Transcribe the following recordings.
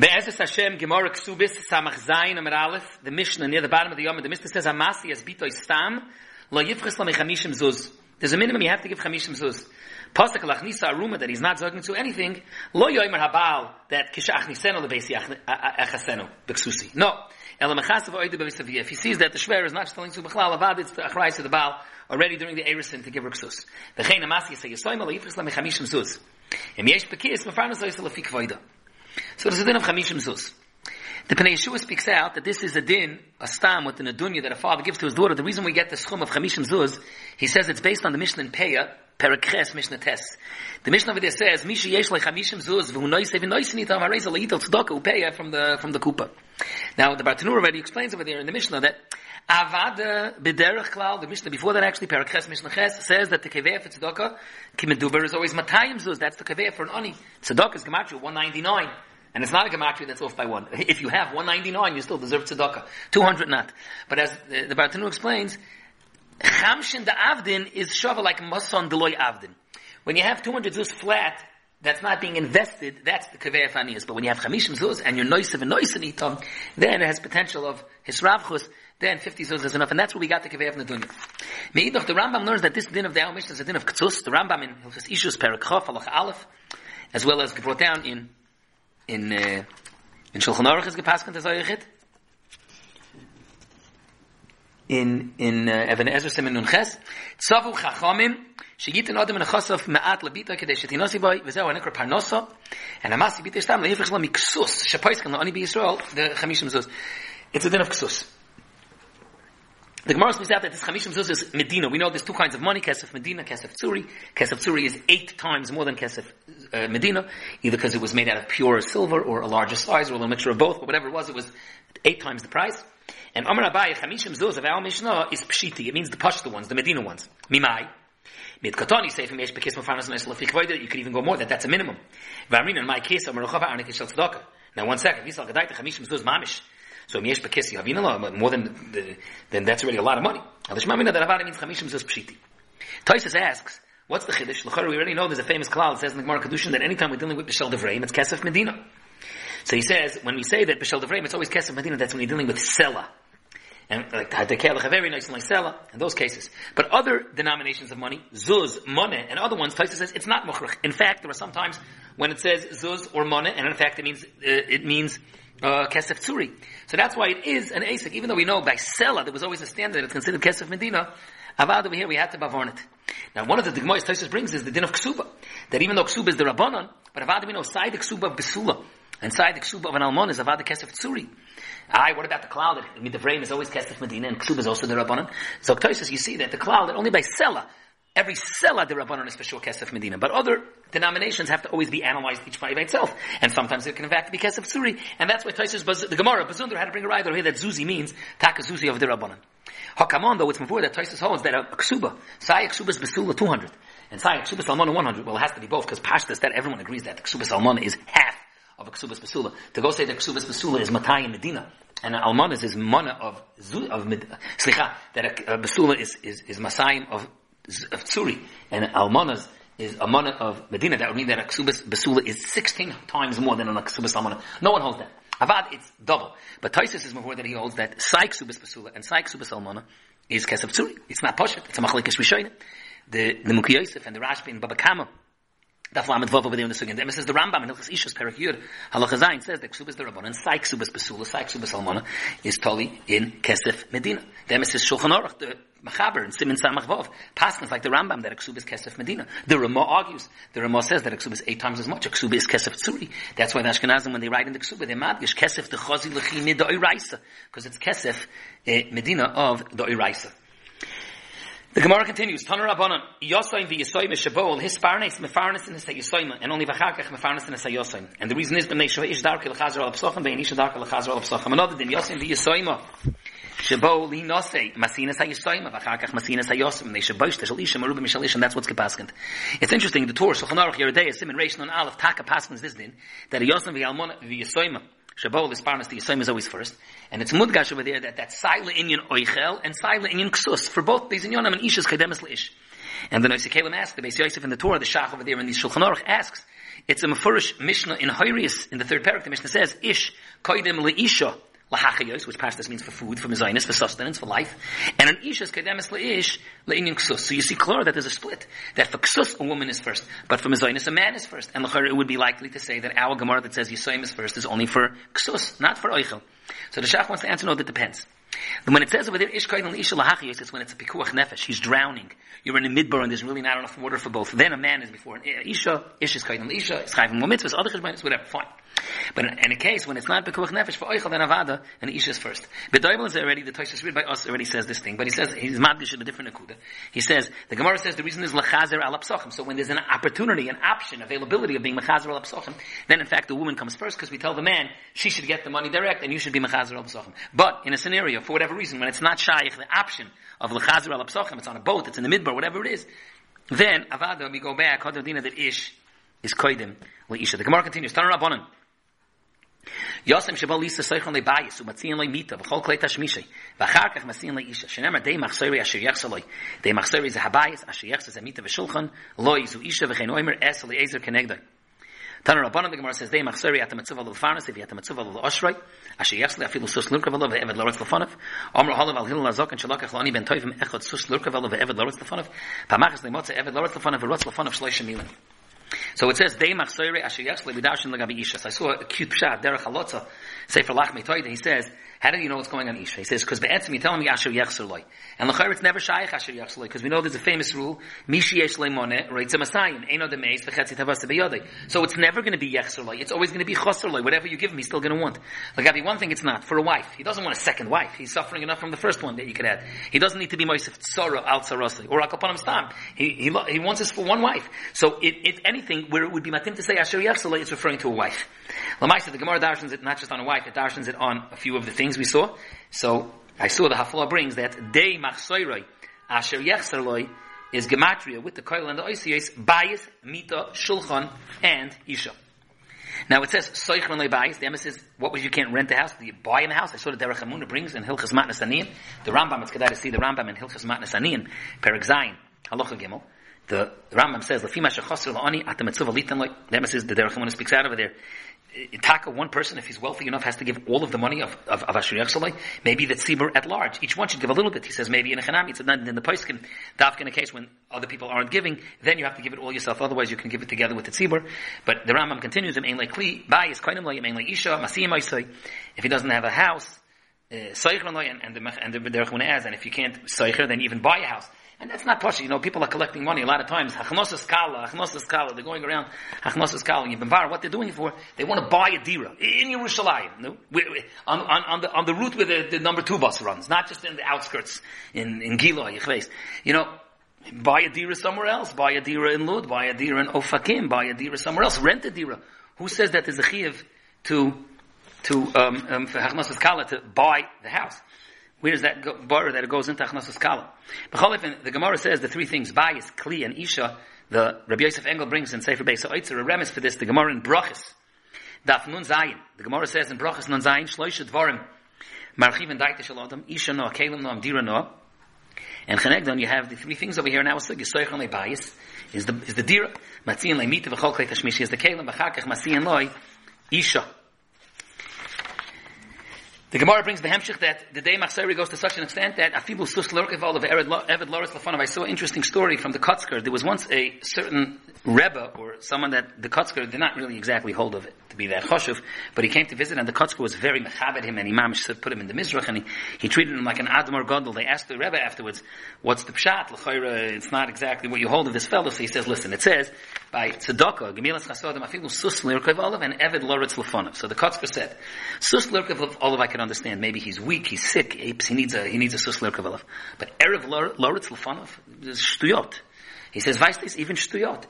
Be'ezus Hashem, Gemara Ksubis, Samach Zayin, Amar Aleph, the Mishnah near the bottom of the Yom, the Mishnah says, Amasi as bitoy stam, lo yivchis la mechamishim zuz. There's a minimum you have to give chamishim zuz. Pasuk lachnisa aruma that he's not zogging to anything, lo yoimer habal, that kisha achnisenu lebesi achasenu, beksusi. No. Ela mechasav oide bevisaviya. If he sees that the shver is not telling to bechlal avad, it's the achrayis to the baal, already during the erisin to give her ksus. V'chein amasi yisay yisoyma lo yivchis la mechamishim zuz. Im yesh bekis, mefarnas oise lefik voida. So there's a din of Chamishim Zuz. The Pnei Yeshua speaks out that this is a din, a stam within a dunya that a father gives to his daughter. The reason we get the schum of Chamishim Zuz, he says it's based on the Mishnah in Peah, Perakres Mishnah Tes. The Mishnah over there says, Misha yesh le Chamishim Zuz, v'hu noise v'hu noise nitam hareza le'itel tzedakah upeya from the, from the Kupa. Now, the Bartanur already explains over there in the Mishnah that Avada b'derech klal, the Mishnah before that actually, Perakres Mishnah Ches, says that the keveh for tzedakah, kimeduber is always matayim zuz, that's the keveh for an ani. Tzedakah is gematria, 199. And it's not a gematria that's off by one. If you have 199, you still deserve tzedakah. 200 not. But as the, the Bartanu explains, chamshin da avdin is shava like mason deloy avdin. When you have 200 zuz flat, that's not being invested, that's the kaveh faniyas. But when you have chamishim zuz and you're noisev and noisev itom, then it has potential of hisravchus, then 50 zuz is enough, and that's where we got the kaveh of Nadunya. Me'idoch, the Rambam learns that this din of the Al Mishnah is a din of ktsus. The Rambam in Hilchas Ishus Perak Chof, Halach Aleph, as well as brought down in in uh, in Shulchan Aruch is gepasken to Zoyachit. In in uh, Even HaEzer Simen Nun Ches, Tzavu a chosaf ma'at labita kedei shetinosi boy, v'zeu anekra parnosa, and amasi bita shtam le'ifich lo miksus, shapoiskan lo ani bi the chamishim zuz. It's a din of ksus. The Gemara speaks out that this Chamishim Zuz is Medina. We know there's two kinds of money, Kesef Medina, Kesef Tzuri. Kesef Tzuri is eight times more than Kesef uh, Medina, either because it was made out of pure silver or a larger size or a little mixture of both, but whatever it was, it was eight times the price. And Amar Abai, Chamishim Zuz of Al Mishnah is Pshiti. It means the Pashta ones, the Medina ones. Mimai. Mit Katani say from Yesh Bekis Mafanas Nesla Fikvoida, you could even go more, that that's a minimum. Vamrin in my case, Amar Rochava Arnik Shel Tzedakah. Now one second, Visal Gadaita Chamishim Zuz Mamish. So Miesh Havina more than the, then that's already a lot of money. Alishmamina that Havana means Chamishim Zuz Pshiti. Taisus asks, what's the Chiddush? L'chara, we already know there's a famous cloud that says in the Gemara Kedushin that anytime we're dealing with Bishel Devreim, it's Kesef Medina. So he says, when we say that Bishel Devreim, it's always Kesef Medina, that's when you're dealing with Sela. And like very nice and like Sela, in those cases. But other denominations of money, Zuz, Money, and other ones, Taisus says it's not Mukhrach. In fact, there are sometimes when it says Zuz or Money, and in fact it means, uh, it means uh, Kesef Tzuri. So that's why it is an Asik, even though we know by Sela there was always a standard it's considered Kesef Medina, Avad over here we had to bavorn it. Now one of the Digmois Taisus brings is the din of Ksuba. That even though Ksuba is the Rabbanon, but Avad we know side Ksuba Besula, and side the Ksuba of an Almon is Avad Kesef Tzuri. Aye, what about the cloud I mean, the frame is always Kesef Medina and Ksuba is also the Rabbanon? So Taisus you see that the cloud that only by Sela Every seller the Rabbanon is for sure Kesef Medina. But other denominations have to always be analyzed each by itself. And sometimes it can in fact be Kesef Tzuri. And that's why Taisus, the Gemara, Bazunder had to bring a rider here that Zuzi means Taka Zuzi of the Rabbanon. Hakamon though, it's before that Taisus holds that a Ksuba, Sai Ksuba is Besula 200. And Sai Ksuba Salmona 100. Well, it has to be both because Pashtas, that everyone agrees that the Ksuba Salmona is half of a Ksubas Basula. To go say that Ksubas Basula is Matai in Medina, and Almanas is Mana of, of Slicha, that a, a Basula is, is, is Masayim of of Tzuri and Almanas is a mana of Medina, that would mean that a Ksubas Basula is 16 times more than a Ksubas Almana. No one holds that. Avad, it's double. But Taisus is more that he holds that Sai Ksubas Basula and Sai Ksubas Almana is Kesef Tzuri. It's not Poshet. It's a Machalikish Rishonim. The, the Muki Yosef and the Rashbi and Baba Kama Daf Lamed Vav over there in the. Then says the Rambam in Hilchas Ishus Perak Yud Halacha Zayin says that Ksubas the Rabban and Sai Ksubas Besula, Sai Ksubas Almana is Toli in Kesef Medina. Then says Shulchan Aruch, the Machaber and Simin Samach Vav. Paskins like the Rambam that Ksubas Kesef Medina. The Ramah argues. The Ramah says that Ksubas eight times as much. Ksubas is Kesef Tzuri. That's why the Ashkenazim when they write in the Ksubas they madgish Kesef the Chazi Lechi Midoiraisa because it's Kesef eh, Medina of the Iraisa. The Gemara continues, Tana Rabbanan, Yosaim v'Yosaim Shabol, his farnes, mefarnes in his Yosaim, and only v'chakach mefarnes in his Yosaim. And the reason is, b'nei shoh ish darke l'chazar al psochim, b'nei ish darke l'chazar al psochim. Another din, Yosaim v'Yosaim, Shabol li nosei, masinas ha-Yosaim, v'chakach masinas ha-Yosaim, b'nei shabosh teshal isha, merubim mishal isha, and that's what's gepaskent. It's interesting, the Torah, Shulchan Aruch, Yeridei, Simon Reish, Non Aleph, Taka paskens this din, that Yosaim v'Yosaim, Shabol is parnas, the Yisayim is always first. And it's mudgash over there that that's Saila Inyan Oichel and Saila Inyan Ksus. For both these Inyanim and Ishas Kedemis Leish. And the Noisikalim asks, the Beis Yosef in the Torah, the Shach over there in the Shulchan Aruch asks, it's a Mefurish Mishnah in Hyrus, in the third paragraph, the Mishnah says, Ish, koidim le'isha, lahachayos, which pashtas means for food, for mezainis, for sustenance, for life. And an ish is kedemis leish, le'inyan ksus. So you see clear that there's a split. That for ksus, a woman is first. But for mezainis, a man is first. And l'chayr, it would be likely to say that our Gemara that says Yisoyim is first is only for ksus, not for oichel. So the Shach wants to answer, no, that depends. When it says over there, ish kaidon isha lahachiyos, it's when it's a pikuach nefesh. He's drowning. You're in a midbar and there's really not enough water for both. Then a man is before an eh, isha, Isha is kaidon isha, it's chayvim mitzvahs, other cheshbonis, whatever, fine. But in, a case when it's not pekuach nefesh for oichel then avada, and isha is first. But Doibel is already the Toshas read by us already says this thing, but he says he's madgish in a different akuda. He says the Gemara says the reason is lachazer al. So when there's an opportunity, an option, availability of being machazer al then in fact the woman comes first because we tell the man she should get the money direct and you should be machazer al. But in a scenario for whatever reason when it's not shaykh the option of lachazer al it's on a boat, it's in the midbar, whatever it is, then avada we go back. Hadar that ish is koidim isha. The Gemara continues. Tanar Rabbanon. Yosem sheba lisa seichon le bayis umatzion le mita v'chol klei tashmishay v'achar kach masiyon le isha shenemar dei machsori asher yechsaloi dei machsori ze habayis asher yechsa ze mita v'shulchan loi zu isha v'chein oimer es le ezer kenegdoi Tana Rabbanan, the Gemara says, Dei machseri at the mitzvah of farnas, if you at the mitzvah of oshrei, asher yechsli afilu sus lurkav alav ve'eved loretz lefonav, Omer halav al hilal azok and shalakach lani ben toivim echad sus lurkav alav ve'eved loretz lefonav, pamachas lemotze eved loretz lefonav ve'rotz lefonav shloisha milim. So it says, Dei asher yechsli lagabi isha. So I saw a cute pshat, derech halotza, Sefer Toida, he says, how do you know what's going on Isha? He says, because be'etzim you telling me Asher Yechser Loi. And l'chayr it's never Shaykh Asher Yechser Loi, because we know there's a famous rule, Mishi Yesh Leimone, Reitza Masayim, Eino Demeis, V'chetzi Tavas Beyodei. So it's never going to be Yechser Loi, it's always going to be Choser Loi, whatever you give him, he's still going to want. Like, Gabi, one thing it's not, for a wife, he doesn't want a second wife, he's suffering enough from the first one that you could add. He doesn't need to be Moisef Tzara Al Tzarosli, or Akapanam Stam. He, he, he wants this for one wife. So if anything, where it would be Matim to say Asher Yechser Loi, it's referring to a wife. Lamaisa, the Gemara darshans it not just on a wife, it darshans it on a few of the things we saw. So I saw the Hafla brings that Dei Machsoiroi Asher Yechserloi is Gematria with the Koil and the Oisiyos, Bayis, Mita, Shulchan, and Isha. Now it says Soichron Bayis. The emphasis is what was you can't rent a house? Do you buy in a house? I saw the Derech Emunah brings in Hilchas Matnas. The Rambam, it's good to see the Rambam in Hilchas Matnas Aniyin, Perek Zayin, Halacha Gimel. The, Rambam says, "Lefima shechosr la'ani at the mitzvah litan loy." The emphasis the Derech speaks out over there. Taka, one person, if he's wealthy enough, has to give all of the money of, of, of Asher. Maybe the tzibur at large. Each one should give a little bit. He says maybe in a chanami. It's not in the poiskin. Dafka in a case when other people aren't giving, then you have to give it all yourself. Otherwise you can give it together with the tzibur. But the Rambam continues, Im like kli, bay koinim loy, like If he doesn't have a house, uh, and, and the, and the Derech adds, and if you can't seicher, then even buy a house. And that's not posh. You know, people are collecting money a lot of times. Hachnosas kala, hachnosas kala. They're going around hachnosas kala. Yibenvar, what they're doing it for? They want to buy a dira in Yerushalayim. No? On, on, on, the, on the route where the, the number two bus runs, not just in the outskirts in, in Gila, Yechves. You know, buy a dira somewhere else. Buy a dira in Lud. Buy a dira in Ofakim. Buy a dira somewhere else. Rent a dira. Who says that there's a chiv to, to, um, um, for hachnosas kala to buy the house? Where does that bar that it goes into Achnasus Kala? The Gemara says the three things, Bayis, Kli, and Isha, the Rabbi Yosef Engel brings in Sefer Beis Oitzer, a remes for this, the Gemara in Brachas. Daf Nun Zayin. The Gemara says in Brachas Nun Zayin, Shloisha Dvarim, Marchiv and Daita Shalodam, Isha no, Kalim no, Amdira no. And Chenegdon, you have the three things over here now, so Yisoich on Bayis, is the, is the Dira, Matzian Leimita, V'chol Klei Tashmishi, is the Kalim, V'chakach Matzian Loi, Isha. The Gemara brings the hemshich that the day Machseri goes to such an extent that Afibu Sus Lurkeval of Eved Loris Lafanov. I saw an interesting story from the Kotzker. There was once a certain Rebbe or someone that the Kotzker did not really exactly hold of it to be that choshev, but he came to visit and the Kotzker was very mechabed him and Imam put him in the Mizrach and he, he treated him like an Admor Gondel. They asked the Rebbe afterwards, what's the pshat? L'chayra, it's not exactly what you hold of this fellow. So he says, listen, it says, by tzedakah, gemilas chasodim afilu sus lirkev olive and eved loritz lefonav. So the Kotzker said, sus lirkev olive I can understand. Maybe he's weak, he's sick, he needs a he needs a sus lirkev olive. But erev loritz lefonav is shtuyot. He says, weißt this even shtuyot.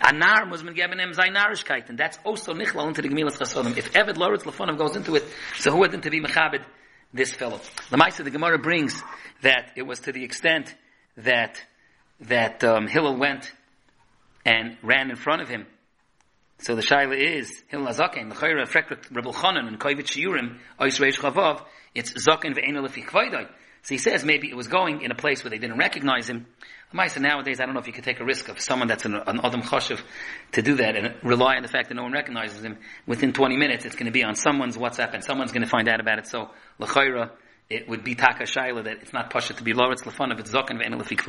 Anar muss man geben ihm sein Narishkeit, and that's also nichlal into the gemilas chasodim. If eved loritz lefonav goes into it, so who them to be mechabed? This fellow. The Maisa, the Gemara brings that it was to the extent that that um, Hillel went and ran in front of him. So the shaila is Hillel Azaken, the Chayra Frekrik Rebel Chanan and Koivit Shiurim Ois Reish Chavav. It's Zaken ve'ena lefi kvaydai. So he says maybe it was going in a place where they didn't recognize him. Lamaisa nowadays, I don't know if you could take a risk of someone that's an, an Adam Choshev to do that and rely on the fact that no one recognizes him. Within 20 minutes, it's going to be on someone's WhatsApp and someone's going to find out about it. So, L'chaira, it would be Taka Shaila that it's not Pasha to be Lafan of it's Zokan Ve'ena Lefik